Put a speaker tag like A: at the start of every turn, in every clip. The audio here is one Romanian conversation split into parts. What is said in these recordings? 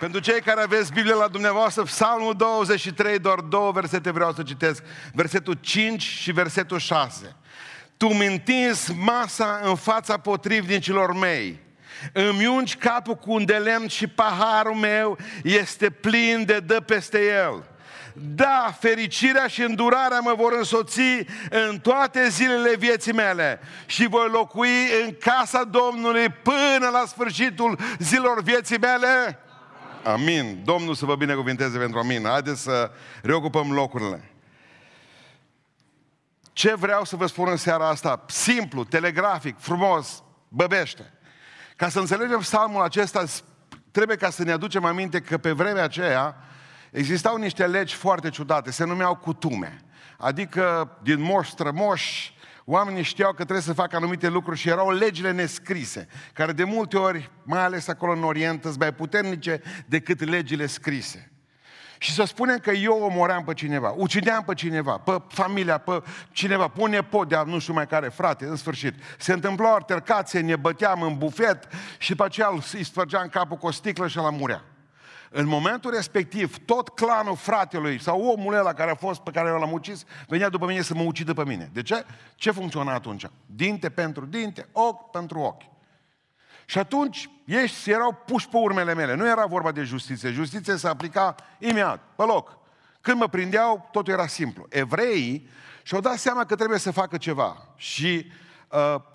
A: Pentru cei care aveți Biblia la dumneavoastră, Psalmul 23, doar două versete vreau să citesc. Versetul 5 și versetul 6. Tu mintiți masa în fața potrivnicilor mei. Îmi ungi capul cu un de lemn și paharul meu este plin de dă peste el. Da, fericirea și îndurarea mă vor însoți în toate zilele vieții mele și voi locui în casa Domnului până la sfârșitul zilor vieții mele. Amin. Domnul să vă binecuvinteze pentru amin. Haideți să reocupăm locurile. Ce vreau să vă spun în seara asta? Simplu, telegrafic, frumos, băbește. Ca să înțelegem psalmul acesta, trebuie ca să ne aducem aminte că pe vremea aceea existau niște legi foarte ciudate, se numeau cutume. Adică din moș strămoși, oamenii știau că trebuie să facă anumite lucruri și erau legile nescrise, care de multe ori, mai ales acolo în Orient, sunt mai puternice decât legile scrise. Și să spunem că eu omoream pe cineva, ucideam pe cineva, pe familia, pe cineva, pe un nepot de nu știu mai care frate, în sfârșit. Se întâmpla o altercație, ne băteam în bufet și pe aceea îi spărgeam capul cu o sticlă și la murea. În momentul respectiv, tot clanul fratelui sau omul ăla care a fost pe care eu l-am ucis, venea după mine să mă ucidă pe mine. De ce? Ce funcționa atunci? Dinte pentru dinte, ochi pentru ochi. Și atunci ei erau puși pe urmele mele. Nu era vorba de justiție. Justiția se aplica imediat, pe loc. Când mă prindeau, totul era simplu. Evreii și-au dat seama că trebuie să facă ceva. Și uh,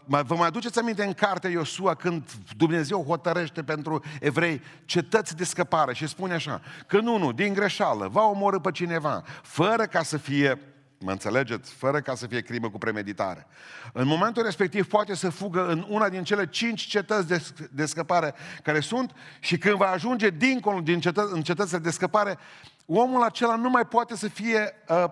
A: vă mai aduceți aminte în cartea Iosua când Dumnezeu hotărăște pentru evrei cetăți de scăpare și spune așa, că nu, nu, din greșeală, va omorâ pe cineva, fără ca să fie Mă înțelegeți? Fără ca să fie crimă cu premeditare. În momentul respectiv poate să fugă în una din cele cinci cetăți de, de scăpare care sunt și când va ajunge dincolo din cetă, în cetățile de scăpare, omul acela nu mai poate să fie uh,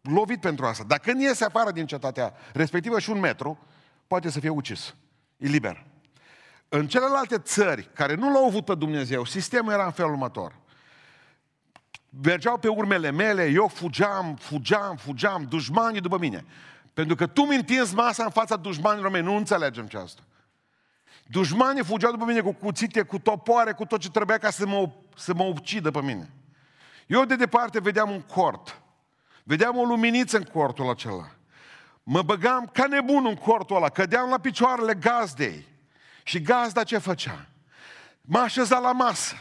A: lovit pentru asta. Dacă când iese afară din cetatea respectivă și un metru, poate să fie ucis. E liber. În celelalte țări care nu l-au avut pe Dumnezeu, sistemul era în felul următor mergeau pe urmele mele, eu fugeam, fugeam, fugeam, dușmanii după mine. Pentru că tu mi întinzi masa în fața dușmanilor mei, nu înțelegem ce asta. Dușmanii fugeau după mine cu cuțite, cu topoare, cu tot ce trebuia ca să mă, să mă ucidă pe mine. Eu de departe vedeam un cort. Vedeam o luminiță în cortul acela. Mă băgam ca nebun în cortul ăla, cădeam la picioarele gazdei. Și gazda ce făcea? M-a așezat la masă.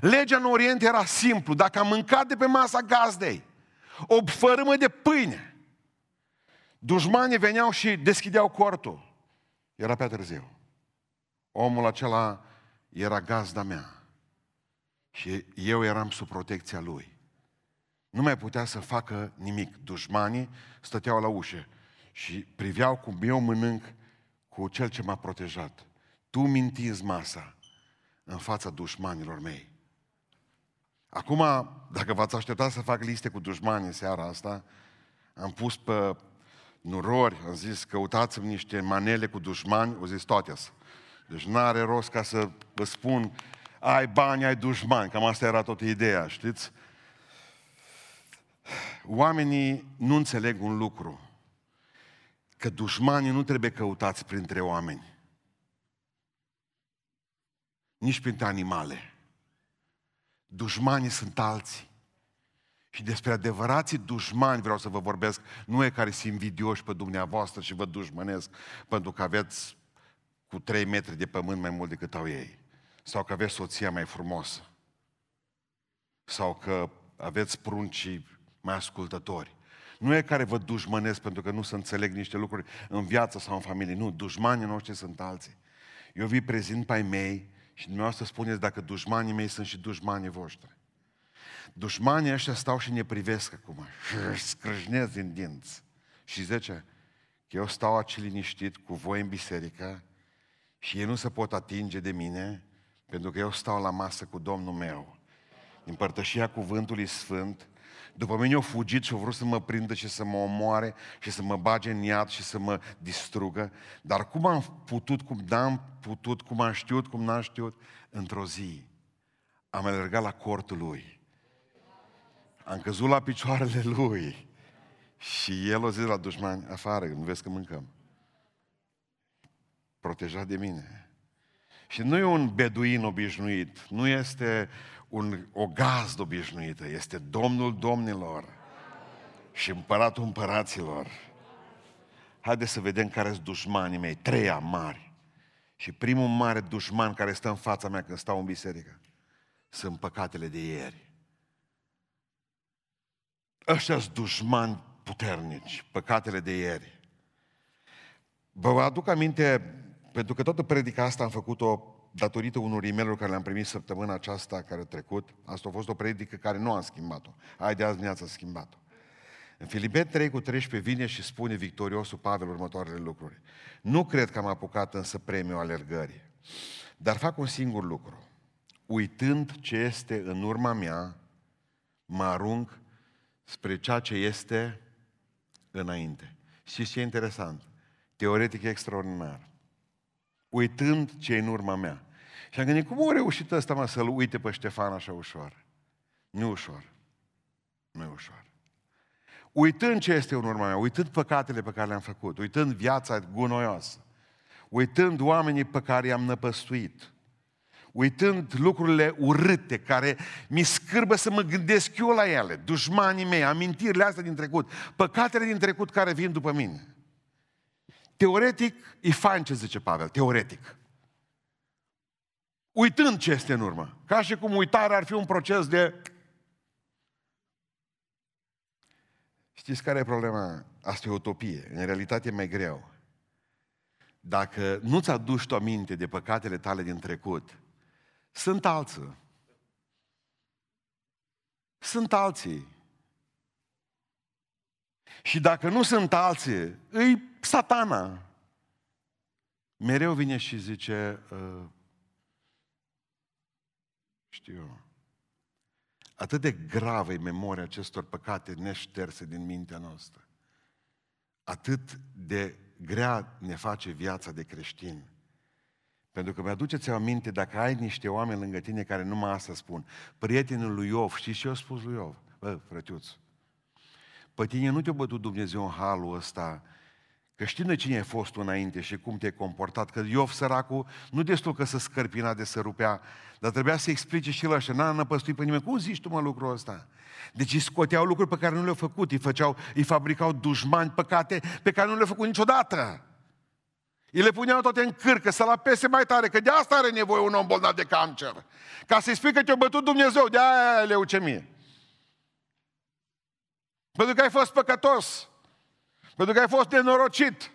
A: Legea în Orient era simplu. Dacă am mâncat de pe masa gazdei o fărâmă de pâine, dușmanii veneau și deschideau cortul. Era pe târziu. Omul acela era gazda mea. Și eu eram sub protecția lui. Nu mai putea să facă nimic. Dușmanii stăteau la ușă și priveau cum eu mănânc cu cel ce m-a protejat. Tu mintizi masa în fața dușmanilor mei. Acum, dacă v-ați așteptat să fac liste cu dușmani în seara asta, am pus pe nurori, am zis, căutați-mi niște manele cu dușmani, au zis toate Deci nu are rost ca să vă spun, ai bani, ai dușmani, cam asta era toată ideea, știți? Oamenii nu înțeleg un lucru, că dușmanii nu trebuie căutați printre oameni, nici printre animale. Dușmanii sunt alții. Și despre adevărații dușmani vreau să vă vorbesc, nu e care sunt invidioși pe dumneavoastră și vă dușmănesc pentru că aveți cu trei metri de pământ mai mult decât au ei. Sau că aveți soția mai frumoasă. Sau că aveți pruncii mai ascultători. Nu e care vă dușmănesc pentru că nu să înțeleg niște lucruri în viață sau în familie. Nu, dușmanii noștri sunt alții. Eu vi prezint pe ai mei și dumneavoastră spuneți dacă dușmanii mei sunt și dușmanii voștri. Dușmanii ăștia stau și ne privesc acum și scrâșnesc din dinți. Și zice că eu stau aici liniștit cu voi în biserică și ei nu se pot atinge de mine pentru că eu stau la masă cu Domnul meu. În părtășia cuvântului sfânt după mine au fugit și au vrut să mă prindă și să mă omoare și să mă bage în iad și să mă distrugă. Dar cum am putut, cum n-am putut, cum am știut, cum n-am știut, într-o zi am alergat la cortul lui. Am căzut la picioarele lui. Și el o zis la dușmani, afară, nu vezi că mâncăm. Protejat de mine. Și nu e un beduin obișnuit, nu este un, o gazdă obișnuită, este Domnul Domnilor și Împăratul Împăraților. Haideți să vedem care sunt dușmanii mei, treia mari. Și primul mare dușman care stă în fața mea când stau în biserică sunt păcatele de ieri. Ăștia sunt dușmani puternici, păcatele de ieri. Vă aduc aminte, pentru că toată predica asta am făcut-o datorită unor e mail care le-am primit săptămâna aceasta care a trecut. Asta a fost o predică care nu am schimbat-o. Hai de azi dimineața schimbat-o. În Filipet 3 cu 13 vine și spune victoriosul Pavel următoarele lucruri. Nu cred că am apucat însă premiul alergării, dar fac un singur lucru. Uitând ce este în urma mea, mă arunc spre ceea ce este înainte. Și ce e interesant? Teoretic extraordinar. Uitând ce e în urma mea. Și am gândit, cum a reușit ăsta mă să-l uite pe Ștefan așa ușor? Nu ușor. Nu e ușor. Uitând ce este în urma mea, uitând păcatele pe care le-am făcut, uitând viața gunoioasă, uitând oamenii pe care i-am năpăstuit, uitând lucrurile urâte care mi scârbă să mă gândesc eu la ele, dușmanii mei, amintirile astea din trecut, păcatele din trecut care vin după mine. Teoretic, e fain ce zice Pavel, teoretic. Uitând ce este în urmă. Ca și cum uitarea ar fi un proces de... Știți care e problema? Asta e utopie. În realitate e mai greu. Dacă nu-ți aduci tu aminte de păcatele tale din trecut, sunt alții. Sunt alții. Și dacă nu sunt alții, îi satana. Mereu vine și zice, uh, știu eu, atât de gravă e memoria acestor păcate neșterse din mintea noastră. Atât de grea ne face viața de creștin. Pentru că mi-aduceți aminte, dacă ai niște oameni lângă tine care numai asta spun, prietenul lui Iov, știți ce a spus lui Iov? Bă, frătiuț, pe tine nu te-a bătut Dumnezeu în halul ăsta, că știi de cine ai fost tu înainte și cum te-ai comportat, că Iov săracul nu destul că să scărpina de să rupea, dar trebuia să explice și la așa, n-a năpăstuit pe nimeni. Cum zici tu mă lucrul ăsta? Deci îi scoteau lucruri pe care nu le-au făcut, îi, făceau, îi fabricau dușmani păcate pe care nu le-au făcut niciodată. Îi le puneau toate în cârcă, să-l apese mai tare, că de asta are nevoie un om bolnav de cancer. Ca să-i spui că te-a bătut Dumnezeu, de aia leucemie. Pentru că ai fost păcătos. Pentru că ai fost nenorocit.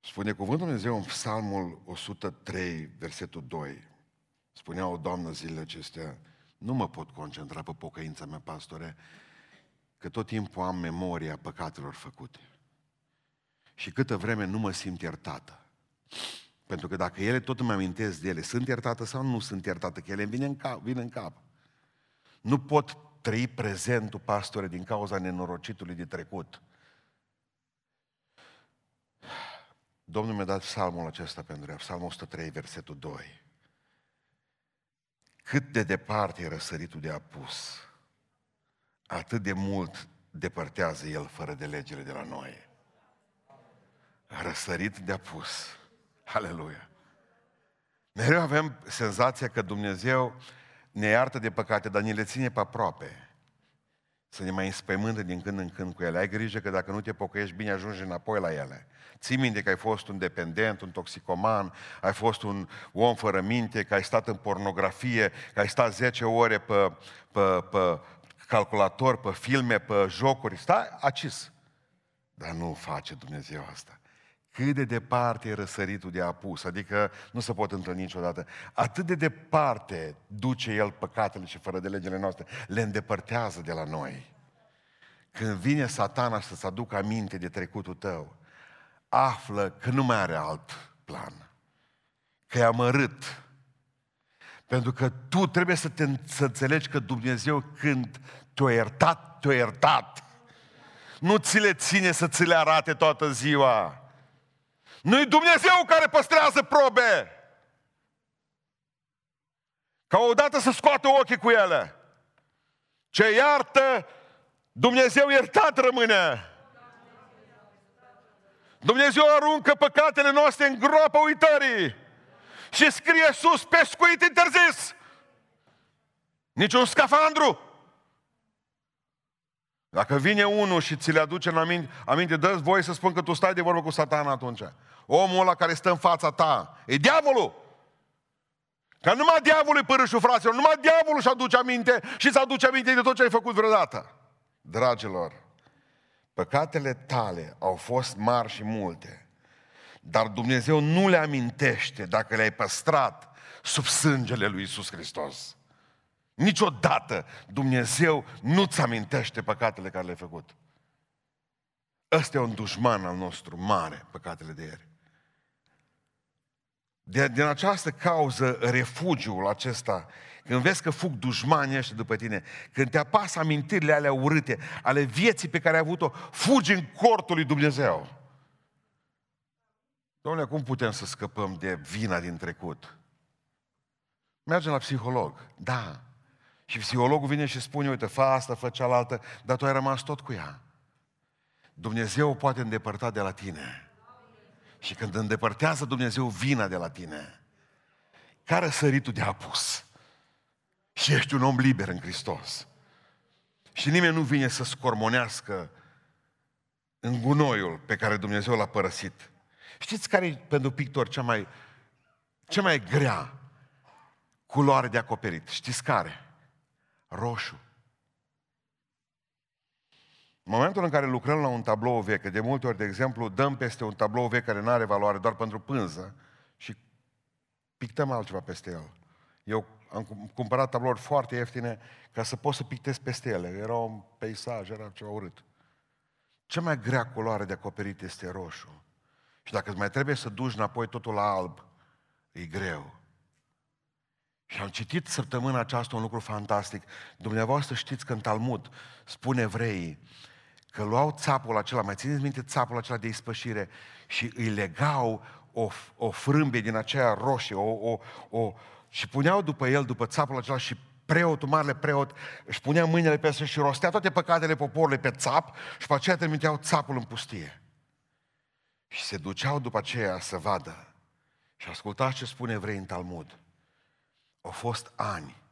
A: Spune cuvântul Dumnezeu în Psalmul 103, versetul 2. Spunea o doamnă zilele acestea, nu mă pot concentra pe pocăința mea, pastore, că tot timpul am memoria păcatelor făcute. Și câtă vreme nu mă simt iertată. Pentru că dacă ele tot îmi amintesc de ele, sunt iertată sau nu sunt iertată, că ele îmi vin în cap. Vin în cap. Nu pot trăi prezentul, pastore, din cauza nenorocitului de trecut. Domnul mi-a dat psalmul acesta pentru ea, psalmul 103, versetul 2. Cât de departe e răsăritul de apus, atât de mult depărtează el fără de legile de la noi. Răsărit de apus. Aleluia! Mereu avem senzația că Dumnezeu ne iartă de păcate, dar ne le ține pe aproape. Să ne mai înspăimântă din când în când cu ele. Ai grijă că dacă nu te pocăiești bine, ajungi înapoi la ele. Ții minte că ai fost un dependent, un toxicoman, ai fost un om fără minte, că ai stat în pornografie, că ai stat 10 ore pe, pe, pe calculator, pe filme, pe jocuri. Stai acis. Dar nu face Dumnezeu asta cât de departe e răsăritul de apus, adică nu se pot întâlni niciodată. Atât de departe duce El păcatele și fără de legile noastre, le îndepărtează de la noi. Când vine satana să-ți aducă aminte de trecutul tău, află că nu mai are alt plan, că e amărât. Pentru că tu trebuie să, te, să înțelegi că Dumnezeu când te-a iertat, te-a iertat. Nu ți le ține să ți le arate toată ziua nu-i Dumnezeu care păstrează probe. Ca odată să scoată ochii cu ele. Ce iartă, Dumnezeu iertat rămâne. Dumnezeu aruncă păcatele noastre în groapa uitării. Și scrie sus, pescuit interzis. Niciun scafandru. Dacă vine unul și ți le aduce în aminte, aminte dă voi să spun că tu stai de vorbă cu satana atunci. Omul ăla care stă în fața ta, e diavolul. Că numai diavolul e părâșul fraților, numai diavolul și aduce aminte și îți aduce aminte de tot ce ai făcut vreodată. Dragilor, păcatele tale au fost mari și multe, dar Dumnezeu nu le amintește dacă le-ai păstrat sub sângele lui Isus Hristos. Niciodată Dumnezeu nu-ți amintește păcatele care le-ai făcut. Ăsta e un dușman al nostru mare, păcatele de ieri. De, din această cauză, refugiul acesta, când vezi că fug dușmanii ăștia după tine, când te apasă amintirile alea urâte, ale vieții pe care ai avut-o, fugi în cortul lui Dumnezeu. Domnule, cum putem să scăpăm de vina din trecut? Mergem la psiholog. Da. Și psihologul vine și spune, uite, fă asta, fă cealaltă, dar tu ai rămas tot cu ea. Dumnezeu o poate îndepărta de la tine. Și când îndepărtează Dumnezeu vina de la tine, care săritul de apus? Și ești un om liber în Hristos. Și nimeni nu vine să scormonească în gunoiul pe care Dumnezeu l-a părăsit. Știți care e pentru pictor cea mai, cea mai grea culoare de acoperit? Știți care? Roșu. În momentul în care lucrăm la un tablou vechi, de multe ori, de exemplu, dăm peste un tablou vechi care nu are valoare doar pentru pânză și pictăm altceva peste el. Eu am cumpărat tablouri foarte ieftine ca să pot să pictez peste ele. Era un peisaj, era ceva urât. Cea mai grea culoare de acoperit este roșu. Și dacă îți mai trebuie să duci înapoi totul la alb, e greu. Și am citit săptămâna aceasta un lucru fantastic. Dumneavoastră știți că în Talmud spune evreii că luau țapul acela, mai țineți minte țapul acela de ispășire și îi legau o, o frâmbe din aceea roșie o, o, o, și puneau după el, după țapul acela și preotul, marele preot, își punea mâinile pe și rostea toate păcatele poporului pe țap și pe aceea trimiteau țapul în pustie. Și se duceau după aceea să vadă. Și ascultați ce spune evrei în Talmud. Au fost ani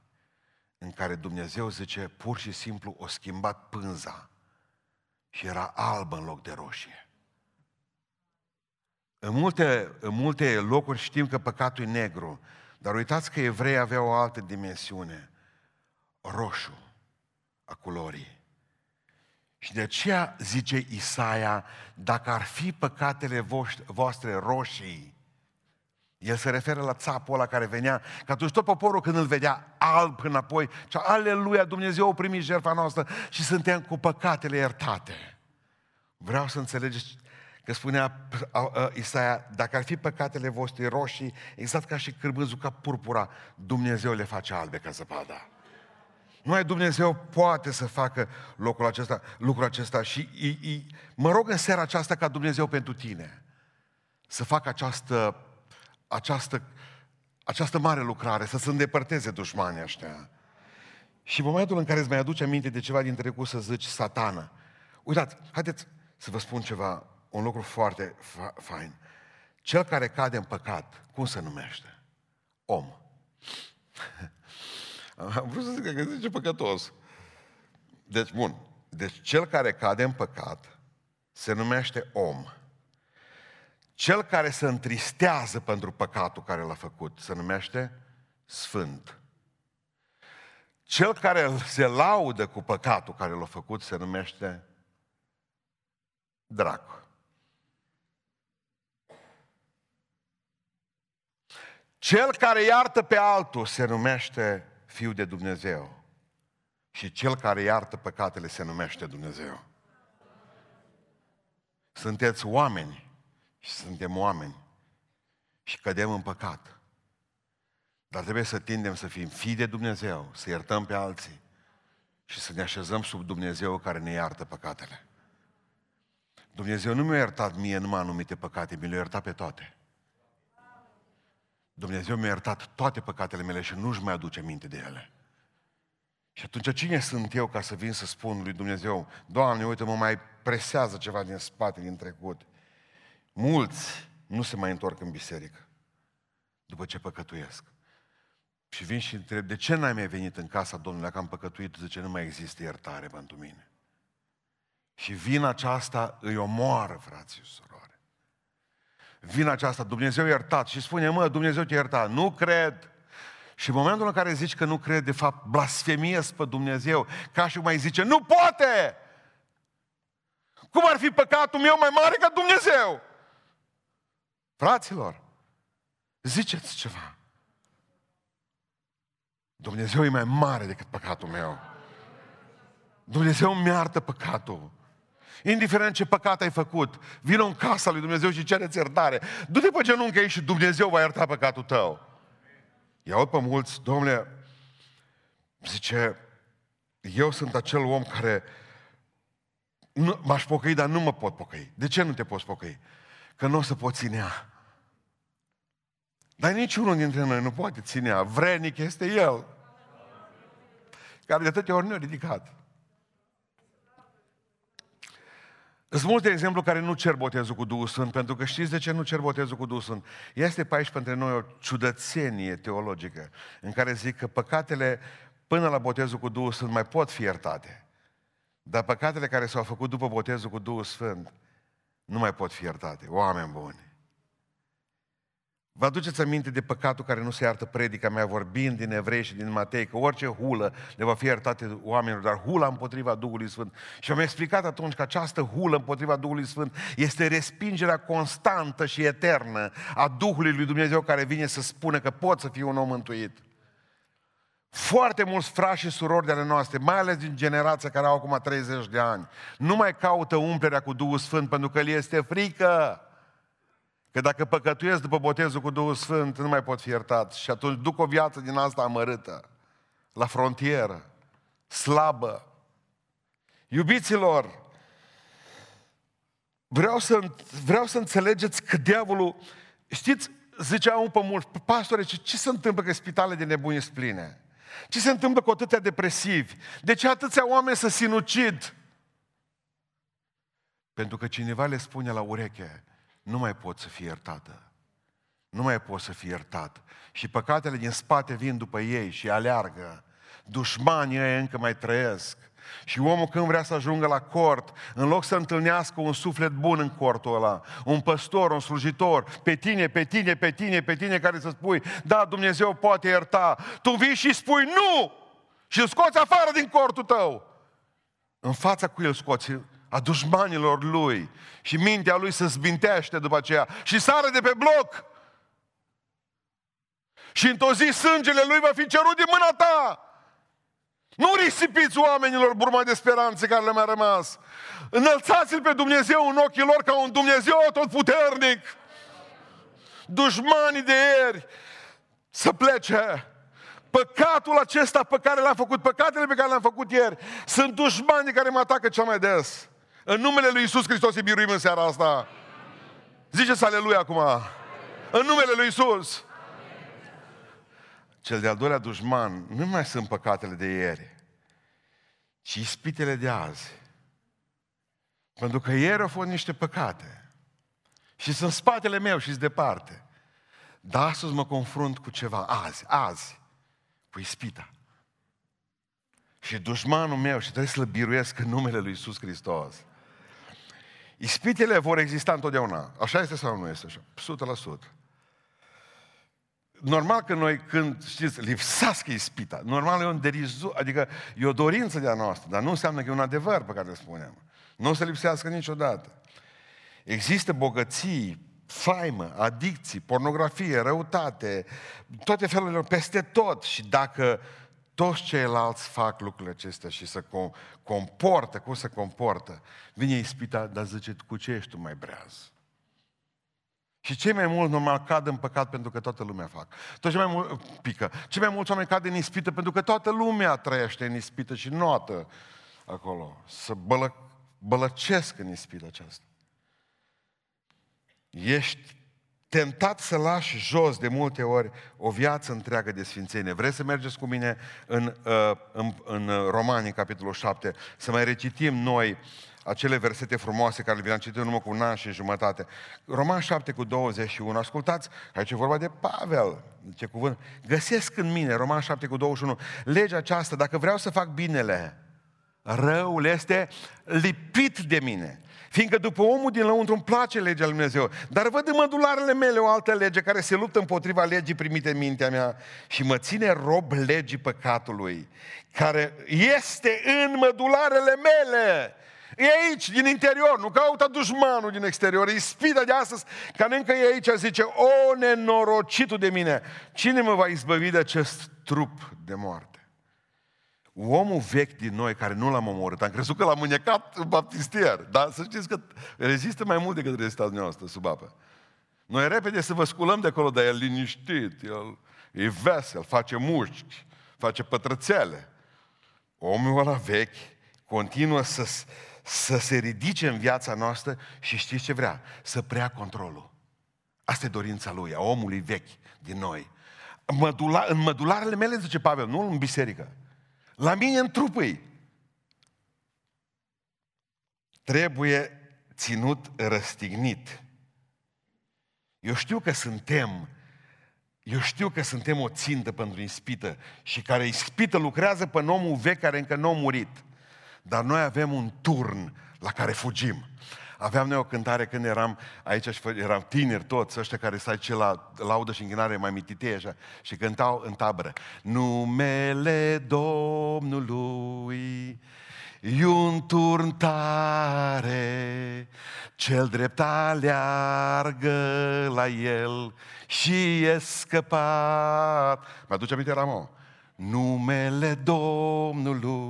A: în care Dumnezeu zice, pur și simplu o schimbat pânza și era albă în loc de roșie. În multe, în multe locuri știm că păcatul e negru, dar uitați că evreii aveau o altă dimensiune, roșu a culorii. Și de aceea zice Isaia, dacă ar fi păcatele voastre roșii, el se referă la țapul ăla care venea, că atunci tot poporul când îl vedea alb înapoi, și aleluia, Dumnezeu a primit jertfa noastră și suntem cu păcatele iertate. Vreau să înțelegeți că spunea Isaia, dacă ar fi păcatele voastre roșii, exact ca și cârbânzul ca purpura, Dumnezeu le face albe ca zăpada. Numai Dumnezeu poate să facă locul acesta, lucrul acesta și i, i, mă rog în seara aceasta ca Dumnezeu pentru tine să facă această această, această mare lucrare, să se îndepărteze dușmanii ăștia. Și în momentul în care îți mai aduce aminte de ceva din trecut să zici satană, uitați, haideți să vă spun ceva, un lucru foarte fa- fain. Cel care cade în păcat, cum se numește? Om. Am vrut să zic că zice păcătos. Deci, bun. Deci cel care cade în păcat se numește om. Cel care se întristează pentru păcatul care l-a făcut se numește Sfânt. Cel care se laudă cu păcatul care l-a făcut se numește Dracu. Cel care iartă pe altul se numește Fiul de Dumnezeu. Și cel care iartă păcatele se numește Dumnezeu. Sunteți oameni și suntem oameni și cădem în păcat. Dar trebuie să tindem să fim fii de Dumnezeu, să iertăm pe alții și să ne așezăm sub Dumnezeu care ne iartă păcatele. Dumnezeu nu mi-a iertat mie numai anumite păcate, mi le-a iertat pe toate. Dumnezeu mi-a iertat toate păcatele mele și nu-și mai aduce minte de ele. Și atunci cine sunt eu ca să vin să spun lui Dumnezeu, Doamne, uite, mă mai presează ceva din spate, din trecut. Mulți nu se mai întorc în biserică după ce păcătuiesc. Și vin și întreb, de ce n-ai mai venit în casa Domnului dacă am păcătuit? Zice, nu mai există iertare pentru mine. Și vina aceasta îi omoară, frații și surori. Vina aceasta, Dumnezeu iertat. Și spune, mă, Dumnezeu te iertat. Nu cred. Și în momentul în care zici că nu cred, de fapt, blasfemiezi pe Dumnezeu, ca și cum mai zice, nu poate! Cum ar fi păcatul meu mai mare ca Dumnezeu? Fraților, ziceți ceva. Dumnezeu e mai mare decât păcatul meu. Dumnezeu mi iartă păcatul. Indiferent ce păcat ai făcut, vină în casa lui Dumnezeu și cere-ți iertare. Du-te pe genunchi aici și Dumnezeu va ierta păcatul tău. Iau pe mulți, domnule, zice, eu sunt acel om care nu, m-aș pocăi, dar nu mă pot pocăi. De ce nu te poți pocăi? Că nu o să poți ținea. Dar niciunul dintre noi nu poate ținea. Vrenic este El. Care de atâtea ori ne-a ridicat. Sunt multe exemplu care nu cer botezul cu Duhul Sfânt, pentru că știți de ce nu cer botezul cu Duhul Sfânt? Este pe aici pentru noi o ciudățenie teologică, în care zic că păcatele până la botezul cu Duhul Sfânt mai pot fi iertate. Dar păcatele care s-au făcut după botezul cu Duhul Sfânt nu mai pot fi iertate. Oameni buni. Vă aduceți aminte de păcatul care nu se iartă predica mea vorbind din Evrei și din Matei, că orice hulă le va fi iertate oamenilor, dar hula împotriva Duhului Sfânt. Și am explicat atunci că această hulă împotriva Duhului Sfânt este respingerea constantă și eternă a Duhului lui Dumnezeu care vine să spună că pot să fii un om mântuit. Foarte mulți frați și surori de ale noastre, mai ales din generația care au acum 30 de ani, nu mai caută umplerea cu Duhul Sfânt pentru că le este frică. Că dacă păcătuiesc după botezul cu Duhul Sfânt, nu mai pot fi iertat. Și atunci duc o viață din asta amărâtă, la frontieră, slabă. Iubiților, vreau să, vreau să înțelegeți că diavolul, știți, zicea un pe mulți, pastore, ce, ce se întâmplă că spitale de nebuni sunt pline? Ce se întâmplă cu atâtea depresivi? De ce atâția oameni să sinucid? Pentru că cineva le spune la ureche, nu mai pot să fie iertată. Nu mai pot să fie iertat. Și păcatele din spate vin după ei și aleargă. Dușmanii ei încă mai trăiesc. Și omul când vrea să ajungă la cort, în loc să întâlnească un suflet bun în cortul ăla, un păstor, un slujitor, pe tine, pe tine, pe tine, pe tine care să spui, da, Dumnezeu poate ierta, tu vii și spui nu! Și îl scoți afară din cortul tău. În fața cu el scoți a dușmanilor lui și mintea lui se zbintește după aceea și sară de pe bloc. Și într-o zi sângele lui va fi cerut din mâna ta. Nu risipiți oamenilor burma de speranțe care le-a mai rămas. Înălțați-L pe Dumnezeu în ochii lor ca un Dumnezeu tot puternic. Dușmanii de ieri să plece. Păcatul acesta pe care l-am făcut, păcatele pe care le-am făcut ieri, sunt dușmanii care mă atacă cel mai des. În numele Lui Isus Hristos îi biruim în seara asta. Ziceți aleluia acum. În numele Lui Isus. Cel de-al doilea dușman nu mai sunt păcatele de ieri, ci ispitele de azi. Pentru că ieri au fost niște păcate. Și sunt spatele meu și departe. Dar astăzi mă confrunt cu ceva, azi, azi, cu ispita. Și dușmanul meu și trebuie să-l biruiesc în numele lui Isus Hristos. Ispitele vor exista întotdeauna. Așa este sau nu este așa? 100%. Normal că noi când, știți, lipsească ispita, normal e un derizu, adică e o dorință de-a noastră, dar nu înseamnă că e un adevăr pe care îl spunem. Nu o să lipsească niciodată. Există bogății, faimă, adicții, pornografie, răutate, toate felurile, peste tot. Și dacă toți ceilalți fac lucrurile acestea și se comportă, cum se comportă, vine ispita, dar zice, cu ce ești tu mai breaz? Și cei mai mulți normal cad în păcat pentru că toată lumea fac. Tot cei mai mult pică. Cei mai mulți oameni cad în ispită pentru că toată lumea trăiește în ispită și notă acolo. Să bălă, bălăcesc în ispită aceasta. Ești tentat să lași jos de multe ori o viață întreagă de sfințenie. Vreți să mergeți cu mine în, uh, în, în Romani, în capitolul 7, să mai recitim noi acele versete frumoase care le-am citit în urmă cu un an și în jumătate. Roman 7 cu 21, ascultați, aici e vorba de Pavel, ce cuvânt. Găsesc în mine, Roman 7 cu 21, legea aceasta, dacă vreau să fac binele, răul este lipit de mine. Fiindcă după omul din lăuntru îmi place legea lui Dumnezeu. Dar văd în mădularele mele o altă lege care se luptă împotriva legii primite în mintea mea și mă ține rob legii păcatului, care este în mădularele mele. E aici, din interior, nu caută dușmanul din exterior, e spida de astăzi, care încă e aici, zice, o nenorocitul de mine, cine mă va izbăvi de acest trup de moarte? Omul vechi din noi care nu l-am omorât, am crezut că l-am mânecat în baptistier, dar să știți că rezistă mai mult decât rezistați dumneavoastră sub apă. Noi repede să vă sculăm de acolo, dar el liniștit, el e vesel, face mușchi, face pătrățele. Omul ăla vechi continuă să, să se ridice în viața noastră și știți ce vrea? Să preia controlul. Asta e dorința lui, a omului vechi din noi. Mădula, în mădularele mele, zice Pavel, nu în biserică. La mine în trupul trebuie ținut răstignit. Eu știu că suntem, eu știu că suntem o țintă pentru ispită și care ispită lucrează pe omul vechi care încă nu a murit. Dar noi avem un turn la care fugim. Aveam noi o cântare când eram aici și eram tineri toți, ăștia care stai ce la laudă și închinare mai mititei așa, și cântau în tabără. Numele Domnului e un turn tare, cel drept aleargă la el și e scăpat. Mă aduce aminte, Ramon? Numele Domnului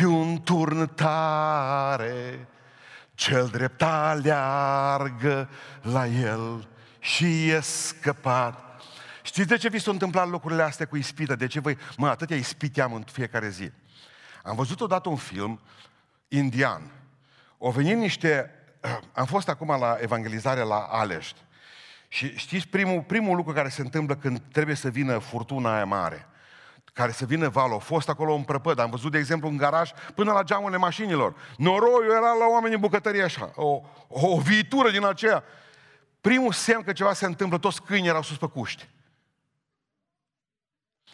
A: e un turn tare, cel drept aleargă la el și e scăpat. Știți de ce vi s-au întâmplat lucrurile astea cu ispită? De ce voi, mă, atâtea ispite am în fiecare zi. Am văzut odată un film indian. Au venit niște... Am fost acum la evangelizare la Alești. Și știți primul, primul lucru care se întâmplă când trebuie să vină furtuna aia mare? Care să vină valul. Au fost acolo în prăpăd. Am văzut, de exemplu, în garaj până la geamurile mașinilor. Noroiul era la oameni în bucătărie așa. O, o viitură din aceea. Primul semn că ceva se întâmplă, toți câinii erau sus pe cuști.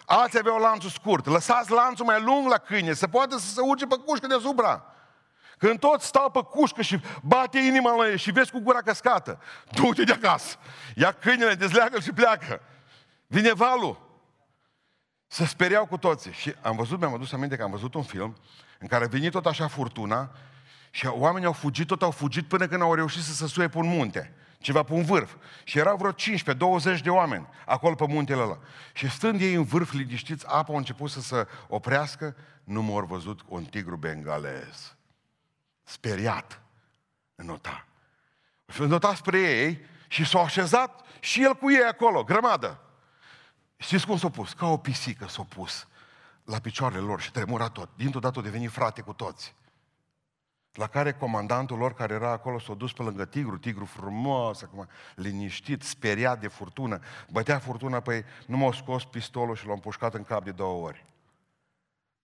A: Alții aveau lanțul scurt. Lăsați lanțul mai lung la câine, să poată să se urce pe cușcă deasupra. Când toți stau pe cușcă și bate inima la ei și vezi cu gura căscată, du-te de acasă. Ia câinele, dezleagă și pleacă. Vine valul. Se speriau cu toții. Și am văzut, mi-am adus aminte că am văzut un film în care a venit tot așa furtuna și oamenii au fugit, tot au fugit până când au reușit să se suie pe un munte, ceva pe un vârf. Și erau vreo 15-20 de oameni acolo pe muntele ăla. Și stând ei în vârf, liniștiți, apa a început să se oprească, nu m-au văzut un tigru bengalez. Speriat. Nota. Și nota spre ei și s-au așezat și el cu ei acolo, grămadă. Știți cum s-a pus? Ca o pisică s-a pus la picioarele lor și tremura tot. Dintr-o dată a devenit frate cu toți. La care comandantul lor care era acolo s-a dus pe lângă tigru, tigru frumos, acum liniștit, speriat de furtună. Bătea furtuna, păi nu m-au scos pistolul și l-au împușcat în cap de două ori.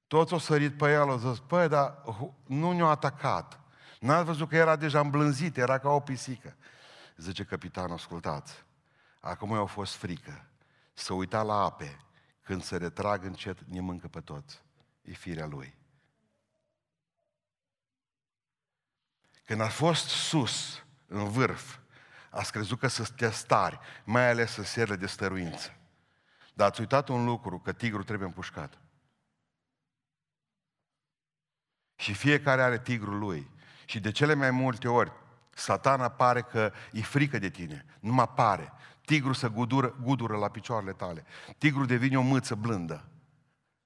A: Toți au sărit pe el, au zis, păi, dar nu ne-au atacat. N-ați văzut că era deja îmblânzit, era ca o pisică. Zice capitanul, ascultați, acum i-au fost frică să uita la ape, când se retrag încet, ne mâncă pe toți. E firea lui. Când a fost sus, în vârf, ați crezut că sunteți tari, mai ales să serle de stăruință. Dar ați uitat un lucru, că tigru trebuie împușcat. Și fiecare are tigrul lui. Și de cele mai multe ori, satana pare că e frică de tine. Nu mă pare. Tigru să gudură, gudură la picioarele tale. Tigru devine o mâță blândă.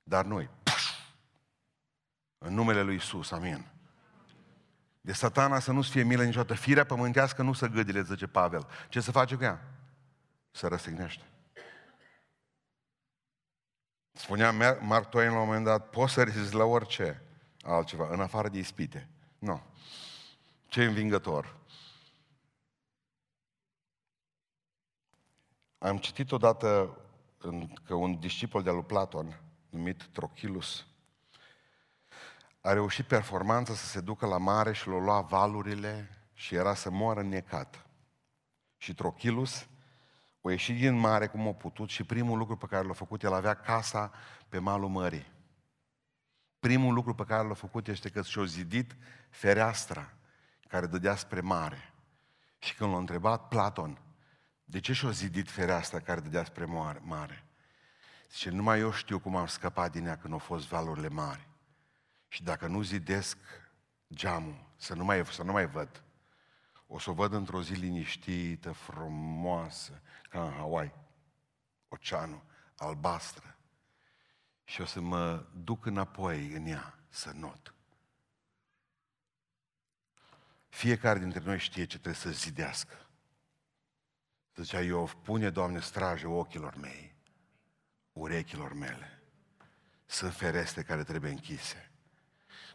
A: Dar noi, puș, în numele lui Isus, amin. De satana să nu-ți fie milă niciodată. Firea pământească nu să gâdile, zice Pavel. Ce să face cu ea? Să răstignește. Spunea Mark Twain la un moment dat, poți să rezizi la orice altceva, în afară de ispite. Nu. Ce învingător. Am citit odată că un discipol de-al lui Platon, numit Trochilus, a reușit performanța să se ducă la mare și l-a luat valurile și era să moară necat. Și Trochilus o ieșit din mare cum a putut și primul lucru pe care l-a făcut, el avea casa pe malul mării. Primul lucru pe care l-a făcut este că și-a zidit fereastra care dădea spre mare. Și când l-a întrebat Platon, de ce și-a zidit fereastra care dădea spre mare? Zice, numai eu știu cum am scăpat din ea când au fost valurile mari. Și dacă nu zidesc geamul, să nu mai, să nu mai văd, o să o văd într-o zi liniștită, frumoasă, ca în Hawaii, oceanul, albastră. Și o să mă duc înapoi în ea să not. Fiecare dintre noi știe ce trebuie să zidească. Zicea Iov, pune, Doamne, straje ochilor mei, urechilor mele. Sunt fereste care trebuie închise.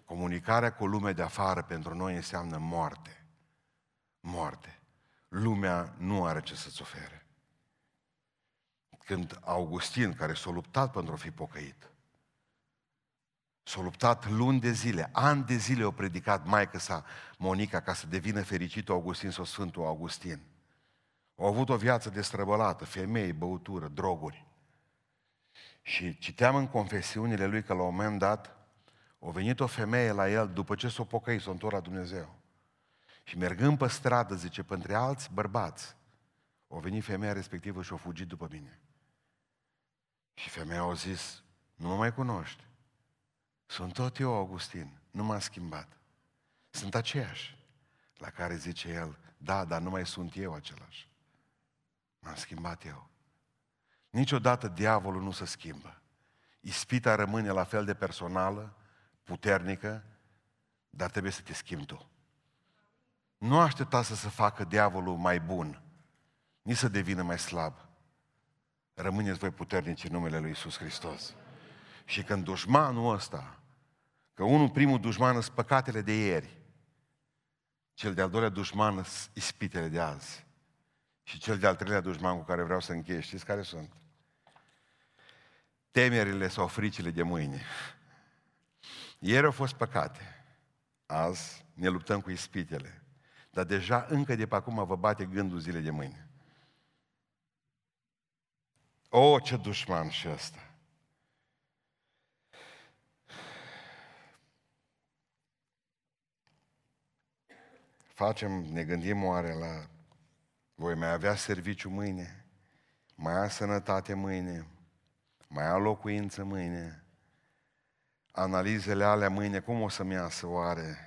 A: Comunicarea cu lumea de afară pentru noi înseamnă moarte. Moarte. Lumea nu are ce să-ți ofere. Când Augustin, care s-a luptat pentru a fi pocăit, S-a luptat luni de zile, ani de zile au predicat maică sa Monica ca să devină fericită Augustin sau Sfântul Augustin. Au avut o viață destrăbălată, femei, băutură, droguri. Și citeam în confesiunile lui că la un moment dat a venit o femeie la el după ce s-a pocăit, s-a întors la Dumnezeu. Și mergând pe stradă, zice, între alți bărbați, o venit femeia respectivă și a fugit după mine. Și femeia a zis, nu mă mai cunoști. Sunt tot eu, Augustin, nu m-am schimbat. Sunt aceeași. La care zice el, da, dar nu mai sunt eu același. M-am schimbat eu. Niciodată diavolul nu se schimbă. Ispita rămâne la fel de personală, puternică, dar trebuie să te schimbi tu. Nu aștepta să se facă diavolul mai bun, nici să devină mai slab. Rămâneți voi puternici în numele Lui Isus Hristos. Și când dușmanul ăsta, că unul, primul dușman sunt păcatele de ieri, cel de-al doilea dușman sunt ispitele de azi. Și cel de-al treilea dușman cu care vreau să închei, știți care sunt? Temerile sau fricile de mâine. Ieri au fost păcate. Azi ne luptăm cu ispitele. Dar deja încă de pe acum vă bate gândul zile de mâine. O, ce dușman și ăsta! Facem, ne gândim oare la voi mai avea serviciu mâine, mai am sănătate mâine, mai am locuință mâine, analizele alea mâine, cum o să-mi iasă oare?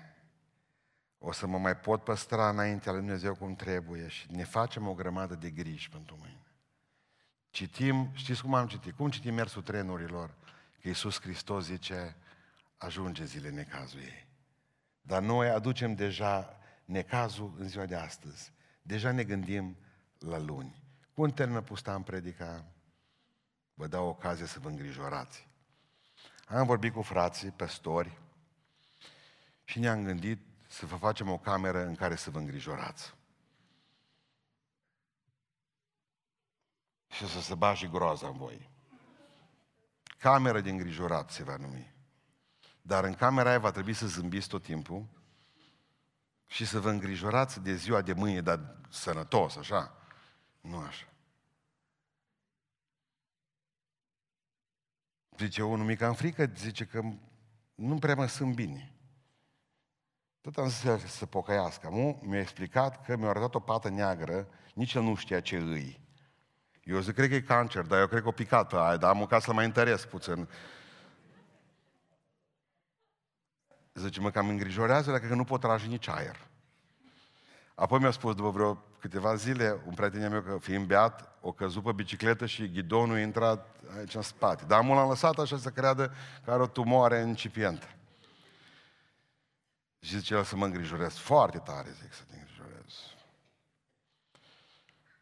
A: O să mă mai pot păstra înaintea lui Dumnezeu cum trebuie și ne facem o grămadă de griji pentru mâine. Citim, știți cum am citit? Cum citim mersul trenurilor? Că Iisus Hristos zice, ajunge zile necazul ei. Dar noi aducem deja necazul în ziua de astăzi. Deja ne gândim la luni. Cum termină pustam predica? Vă dau ocazie să vă îngrijorați. Am vorbit cu frații, păstori, și ne-am gândit să vă facem o cameră în care să vă îngrijorați. Și să se bage groaza în voi. Cameră de îngrijorat se va numi. Dar în camera aia va trebui să zâmbiți tot timpul și să vă îngrijorați de ziua de mâine, dar sănătos, așa. Nu așa. Zice unul mic, am frică, zice că nu prea mă sunt bine. Tot am zis să se pocăiască. Mu mi-a explicat că mi-a arătat o pată neagră, nici el nu știa ce îi. Eu zic, cred că e cancer, dar eu cred că o picat pe aia, dar am mâncat să mai întăresc puțin. Zice, mă cam îngrijorează dacă nu pot trage nici aer. Apoi mi-a spus după vreo câteva zile, un prieten meu, că fiind beat, o căzut pe bicicletă și ghidonul a intrat aici în spate. Dar mult l-am lăsat așa să creadă că are o tumoare incipientă. Și zice el să mă îngrijorez. Foarte tare, zic, să te îngrijorez.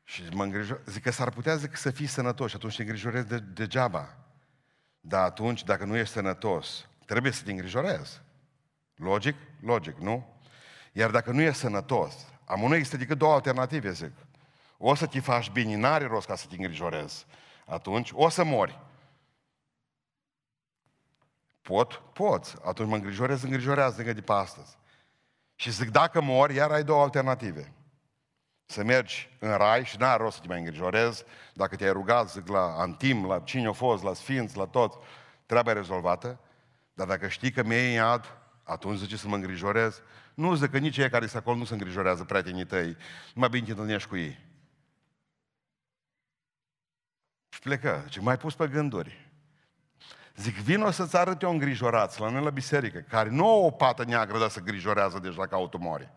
A: Și mă îngrijorez. Zic că s-ar putea zic, să fii sănătos și atunci te îngrijorezi de, degeaba. Dar atunci, dacă nu ești sănătos, trebuie să te îngrijorezi. Logic? Logic, nu? Iar dacă nu ești sănătos, am nu există decât două alternative, zic. O să te faci bine, n-are rost ca să te îngrijorezi. Atunci o să mori. Pot? Poți. Atunci mă îngrijorez, îngrijorează de pe astăzi. Și zic, dacă mor, iar ai două alternative. Să mergi în rai și n-are rost să te mai îngrijorezi. Dacă te-ai rugat, zic, la antim, la cine a fost, la sfinți, la tot, treaba e rezolvată. Dar dacă știi că mi-e în iad, atunci zice să mă îngrijorez. Nu zic că nici ei care sunt acolo nu se îngrijorează, prietenii tăi. Mai bine te întâlnești cu ei. Și plecă. Zice, mai pus pe gânduri. Zic, vin o să-ți arăt eu îngrijorați la noi la biserică, care nu au o pată neagră, dar să grijorează deja ca automoare.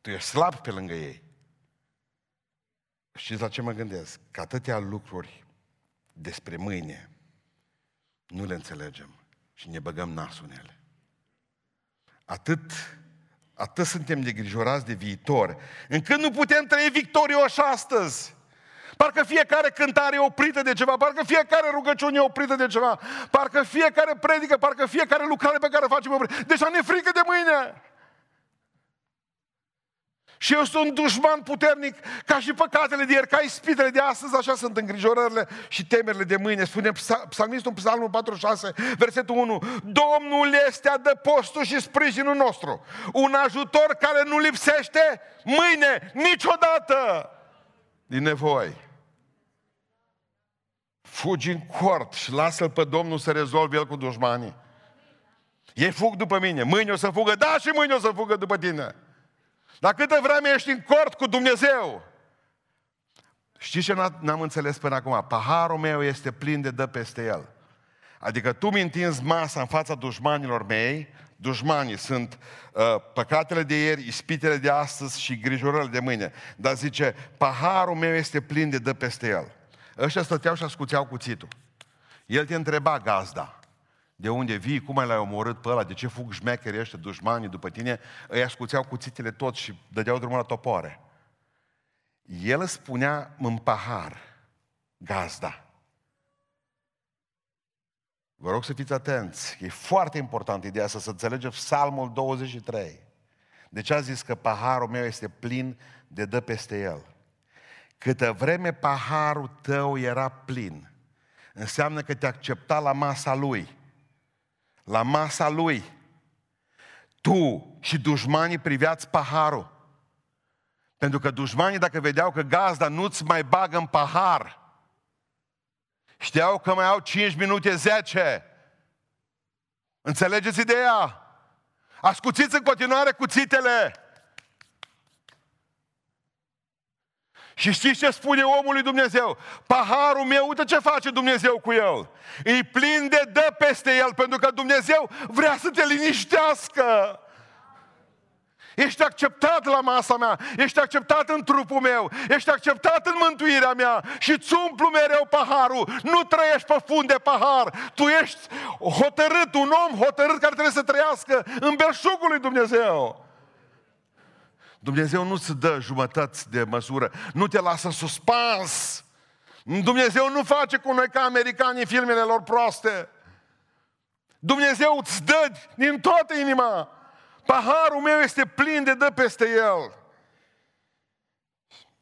A: Tu ești slab pe lângă ei. Știți la ce mă gândesc? Că atâtea lucruri despre mâine nu le înțelegem și ne băgăm nasul în ele. Atât, atât suntem negrijorați de viitor, încât nu putem trăi victorioși astăzi. Parcă fiecare cântare e oprită de ceva, parcă fiecare rugăciune e oprită de ceva, parcă fiecare predică, parcă fiecare lucrare pe care o facem oprită. Deja ne frică de mâine. Și eu sunt un dușman puternic, ca și păcatele de ieri, ca ispitele de astăzi, așa sunt îngrijorările și temerile de mâine. Spune psalmistul în psalmul 46, versetul 1, Domnul este adăpostul și sprijinul nostru, un ajutor care nu lipsește mâine, niciodată, din nevoi. Fugi în cort și lasă-l pe Domnul să rezolve el cu dușmanii. Ei fug după mine, mâine o să fugă, da și mâine o să fugă după tine. Dar câtă vreme ești în cort cu Dumnezeu, știți ce n-am înțeles până acum? Paharul meu este plin de dă peste el. Adică tu mi întinzi masa în fața dușmanilor mei, dușmanii sunt uh, păcatele de ieri, ispitele de astăzi și grijorările de mâine. Dar zice, paharul meu este plin de dă peste el. Ăștia stăteau și ascuțeau cuțitul. El te întreba gazda, de unde vii, cum ai l-ai omorât pe ăla, de ce fug șmecherii ăștia, dușmanii după tine, îi ascuțeau cuțitele tot și dădeau drumul la topoare. El spunea în pahar, gazda. Vă rog să fiți atenți, e foarte important ideea asta, să înțelegeți Psalmul 23. De ce a zis că paharul meu este plin de dă peste el? Câtă vreme paharul tău era plin, înseamnă că te accepta la masa lui la masa lui, tu și dușmanii priveați paharul. Pentru că dușmanii, dacă vedeau că gazda nu-ți mai bagă în pahar, știau că mai au 5 minute 10. Înțelegeți ideea? Ascuțiți în continuare cuțitele. Și știți ce spune omul lui Dumnezeu? Paharul meu, uite ce face Dumnezeu cu el. E plin de dă peste el, pentru că Dumnezeu vrea să te liniștească. Ești acceptat la masa mea, ești acceptat în trupul meu, ești acceptat în mântuirea mea și îți umplu mereu paharul. Nu trăiești pe fund de pahar, tu ești hotărât, un om hotărât care trebuie să trăiască în belșugul lui Dumnezeu. Dumnezeu nu-ți dă jumătăți de măsură, nu te lasă suspans. Dumnezeu nu face cu noi ca americanii în filmele lor proaste. Dumnezeu îți dă din toată inima. Paharul meu este plin de dă peste el.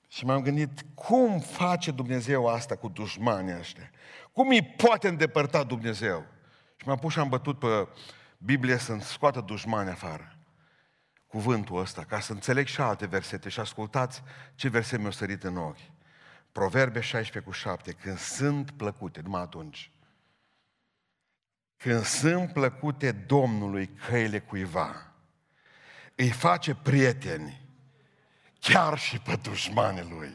A: Și m-am gândit, cum face Dumnezeu asta cu dușmanii ăștia? Cum îi poate îndepărta Dumnezeu? Și m-am pus și am bătut pe Biblie să-mi scoată dușmanii afară cuvântul ăsta, ca să înțeleg și alte versete și ascultați ce verset mi-a sărit în ochi. Proverbe 16 cu 7, când sunt plăcute, numai atunci, când sunt plăcute Domnului căile cuiva, îi face prieteni, chiar și pe dușmanii lui.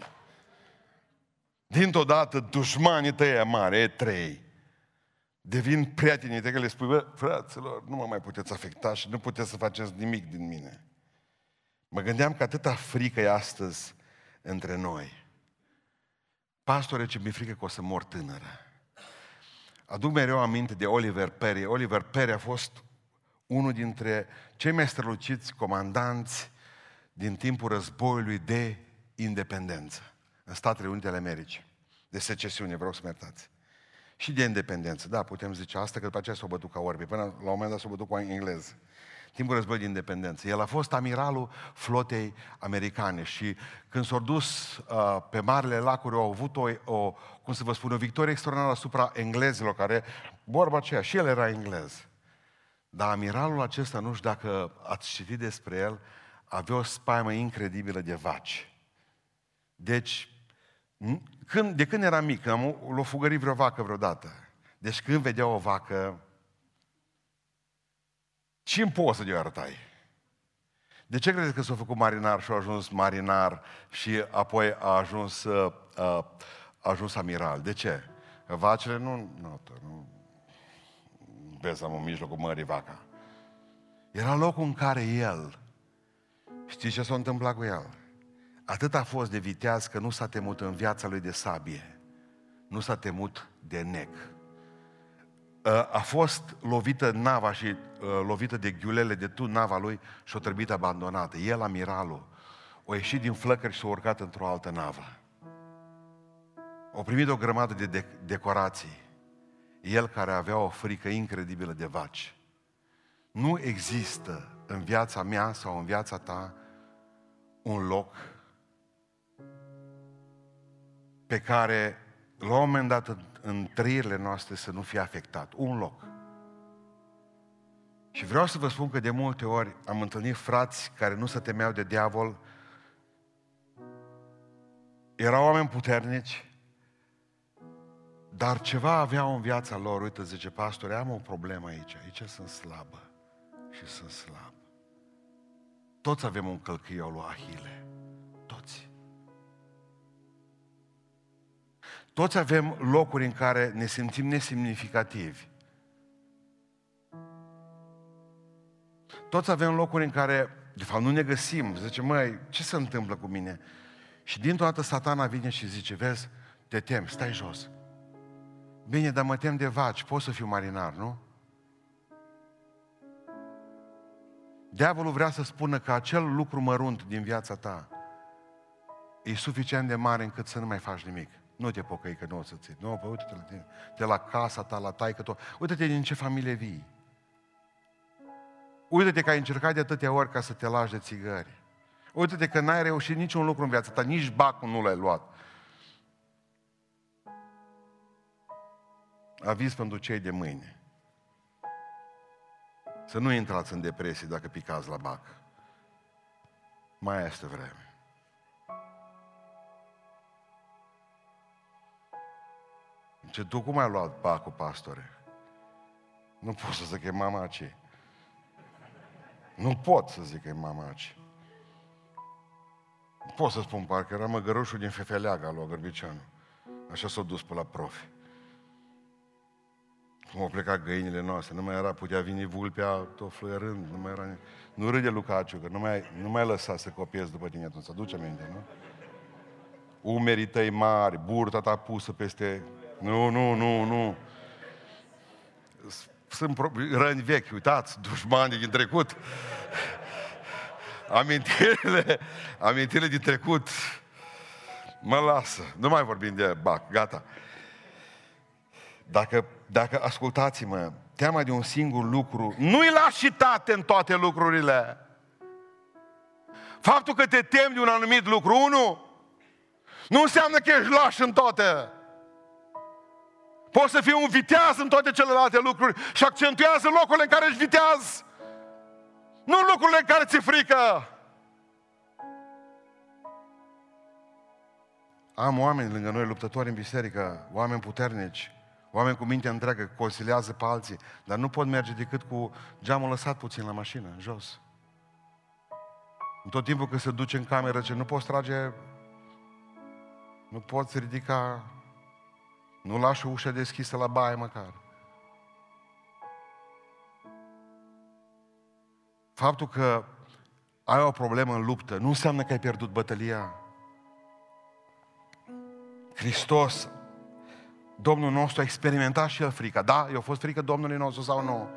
A: Dintr-o dată, dușmanii tăi mari, e trei, devin prietenii de că le spui, bă, fraților, nu mă mai puteți afecta și nu puteți să faceți nimic din mine. Mă gândeam că atâta frică e astăzi între noi. Pastore, ce mi-e frică că o să mor tânără. Aduc mereu aminte de Oliver Perry. Oliver Perry a fost unul dintre cei mai străluciți comandanți din timpul războiului de independență în Statele Unite ale Americii. De secesiune, vreau să mă iertați. Și de independență, da, putem zice asta, că după aceea s-o bătut ca orbi. Până la un moment dat s-o bătut cu engleză. Timpul războiului de independență. El a fost amiralul flotei americane și când s-au dus uh, pe Marele Lacuri, au avut o, o, cum să vă spun, o victorie extraordinară asupra englezilor, care, vorba aceea, și el era englez. Dar amiralul acesta, nu știu dacă ați citit despre el, avea o spaimă incredibilă de vaci. Deci, când, de când era mic, am l-o fugărit vreo vacă vreodată. Deci când vedea o vacă, ce în poză de arătai? De ce credeți că s-a făcut marinar și a ajuns marinar și apoi a ajuns, uh, uh, a ajuns amiral? De ce? Vacile nu, nu, nu vezi, am în mijlocul mării vaca. Era locul în care el, știți ce s-a întâmplat cu el? Atât a fost de viteaz că nu s-a temut în viața lui de sabie. Nu s-a temut de nec. Uh, a fost lovită nava și uh, lovită de ghiulele de tu nava lui și o trebuit abandonată. El, amiralul, o ieșit din flăcări și s-a urcat într-o altă navă. O primit o grămadă de, de decorații. El care avea o frică incredibilă de vaci. Nu există în viața mea sau în viața ta un loc pe care la un moment dat în trăirile noastre să nu fie afectat. Un loc. Și vreau să vă spun că de multe ori am întâlnit frați care nu se temeau de diavol, erau oameni puternici, dar ceva aveau în viața lor. Uite, zice pastore, am o problemă aici. Aici sunt slabă și sunt slab. Toți avem un călcâiu lui Ahile. Toți avem locuri în care ne simțim nesemnificativi. Toți avem locuri în care, de fapt, nu ne găsim. Zice, măi, ce se întâmplă cu mine? Și dintr-o dată satana vine și zice, vezi, te tem, stai jos. Bine, dar mă tem de vaci, pot să fiu marinar, nu? Diavolul vrea să spună că acel lucru mărunt din viața ta e suficient de mare încât să nu mai faci nimic. Nu te pocăi că nu o să ți Nu, păi uite-te la tine. Te la casa ta, la taică tot. Uite-te din ce familie vii. Uite-te că ai încercat de atâtea ori ca să te lași de țigări. Uite-te că n-ai reușit niciun lucru în viața ta, nici bacul nu l-ai luat. Aviz pentru cei de mâine. Să nu intrați în depresie dacă picați la bac. Mai este vreme. Ce tu cum ai luat bacul, pastore? Nu pot să zic că e mama ce. Nu pot să zic că e mama ce. Pot să spun, parcă era măgărușul din Fefeleaga lui Gărbicianu. Așa s-a dus pe la profi. Cum au plecat găinile noastre, nu mai era, putea veni vulpea tot fluierând, nu mai era... Nu râde Lucaciu, că nu mai, nu mai lăsa să copiezi după tine atunci, aduce aminte, nu? Umerii tăi mari, burta ta pusă peste nu, nu, nu, nu. Sunt răni vechi, uitați, dușmani din trecut. Amintirile, amintirile din trecut mă lasă. Nu mai vorbim de bac, gata. Dacă, dacă ascultați-mă, teama de un singur lucru, nu-i lașitate în toate lucrurile. Faptul că te temi de un anumit lucru, unu, nu înseamnă că ești laș în toate. Poți să fii un viteaz în toate celelalte lucruri și accentuează locurile în care ești viteaz. Nu locurile în care ți-e frică. Am oameni lângă noi, luptători în biserică, oameni puternici, oameni cu minte întreagă, consiliază pe alții, dar nu pot merge decât cu geamul lăsat puțin la mașină, în jos. În tot timpul când se duce în cameră, ce nu poți trage, nu poți ridica nu lași ușa deschisă la baie măcar. Faptul că ai o problemă în luptă nu înseamnă că ai pierdut bătălia. Hristos, Domnul nostru a experimentat și el frica. Da? I-a fost frică Domnului nostru sau nu?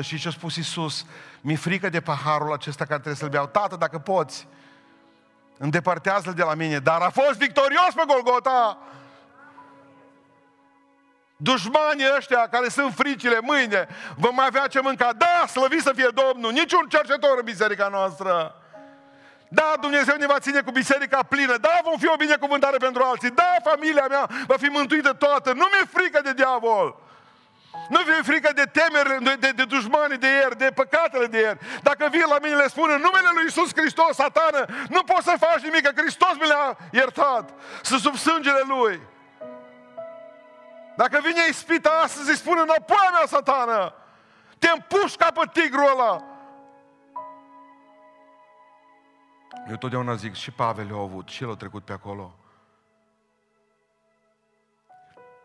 A: 100% și ce a spus Iisus, mi-e frică de paharul acesta care trebuie să-l beau. Tată, dacă poți, îndepărtează-l de la mine. Dar a fost victorios pe Golgota. Dușmanii ăștia care sunt fricile mâine, vom mai avea ce mânca. Da, slăvit să fie Domnul, niciun cercetor în biserica noastră. Da, Dumnezeu ne va ține cu biserica plină. Da, vom fi o binecuvântare pentru alții. Da, familia mea va fi mântuită toată. Nu mi-e frică de diavol. Nu mi-e frică de temerile, de, de, de dușmanii de ieri, de păcatele de ieri. Dacă vin la mine le spun în numele lui Isus Hristos, satană, nu poți să faci nimic, că Hristos mi le-a iertat. Să sub sângele Lui. Dacă vine ispita astăzi, îi spune înapoi mea, satană. Te împuși ca pe tigrul ăla. Eu totdeauna zic, și Pavel le-a avut, și el a trecut pe acolo.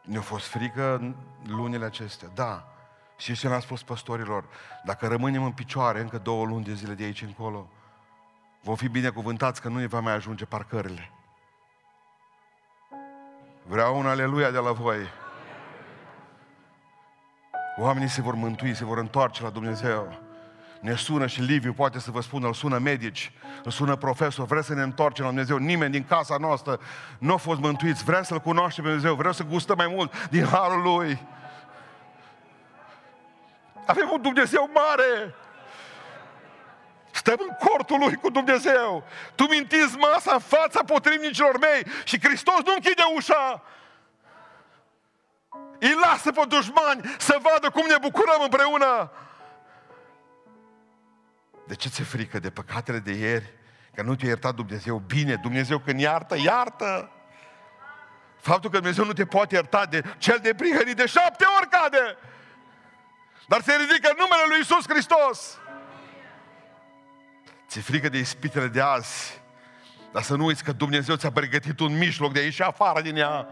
A: Ne-a fost frică lunile acestea, da. Și ce ne-a spus păstorilor? Dacă rămânem în picioare încă două luni de zile de aici încolo, vom fi binecuvântați că nu ne va mai ajunge parcările. Vreau un aleluia de la voi. Oamenii se vor mântui, se vor întoarce la Dumnezeu. Ne sună și Liviu poate să vă spună, îl sună medici, îl sună profesor, vrea să ne întoarcem la Dumnezeu. Nimeni din casa noastră nu a fost mântuiți. Vrea să-L cunoaște pe Dumnezeu, vreau să gustăm mai mult din harul Lui. Avem un Dumnezeu mare. Stăm în cortul Lui cu Dumnezeu. Tu mintiți masa în fața potrivnicilor mei și Hristos nu închide ușa. Îi lasă pe dușmani să vadă cum ne bucurăm împreună. De ce ți-e frică de păcatele de ieri? Că nu te-a iertat Dumnezeu bine. Dumnezeu când iartă, iartă. Faptul că Dumnezeu nu te poate ierta de cel de prihănit de șapte ori cade. Dar se ridică numele lui Isus Hristos. Ți-e frică de ispitele de azi. Dar să nu uiți că Dumnezeu ți-a pregătit un mijloc de a ieși afară din ea.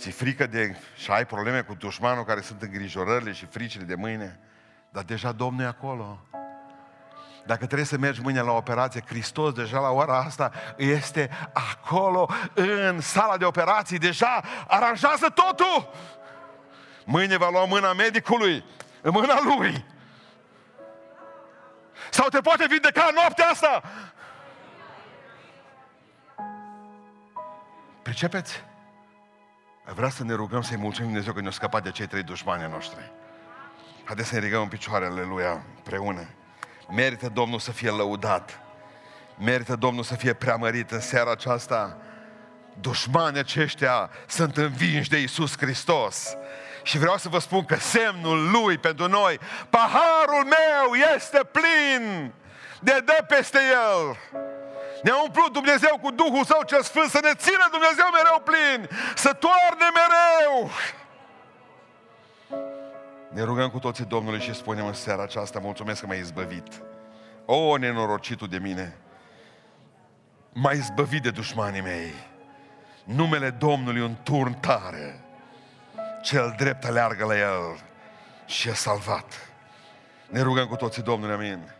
A: Ți-e frică de... și ai probleme cu dușmanul care sunt îngrijorările și fricile de mâine. Dar deja Domnul e acolo. Dacă trebuie să mergi mâine la operație, Hristos deja la ora asta este acolo în sala de operații, deja aranjează totul. Mâine va lua mâna medicului, în mâna lui. Sau te poate vindeca noaptea asta. Pricepeți? Vreau să ne rugăm să-i mulțumim Dumnezeu că ne-a scăpat de cei trei dușmani noștri. Haideți să ne ridicăm în picioare, aleluia, împreună. Merită Domnul să fie lăudat. Merită Domnul să fie preamărit în seara aceasta. Dușmanii aceștia sunt învinși de Isus Hristos. Și vreau să vă spun că semnul Lui pentru noi, paharul meu este plin de dă peste El. Ne-a umplut Dumnezeu cu Duhul Său cel Sfânt să ne țină Dumnezeu mereu plin, să toarne mereu. Ne rugăm cu toții Domnului și spunem în seara aceasta, mulțumesc că m-ai izbăvit. O, nenorocitul de mine! M-ai izbăvit de dușmanii mei. Numele Domnului un turn tare. Cel drept aleargă la el și e salvat. Ne rugăm cu toții Domnului, amin.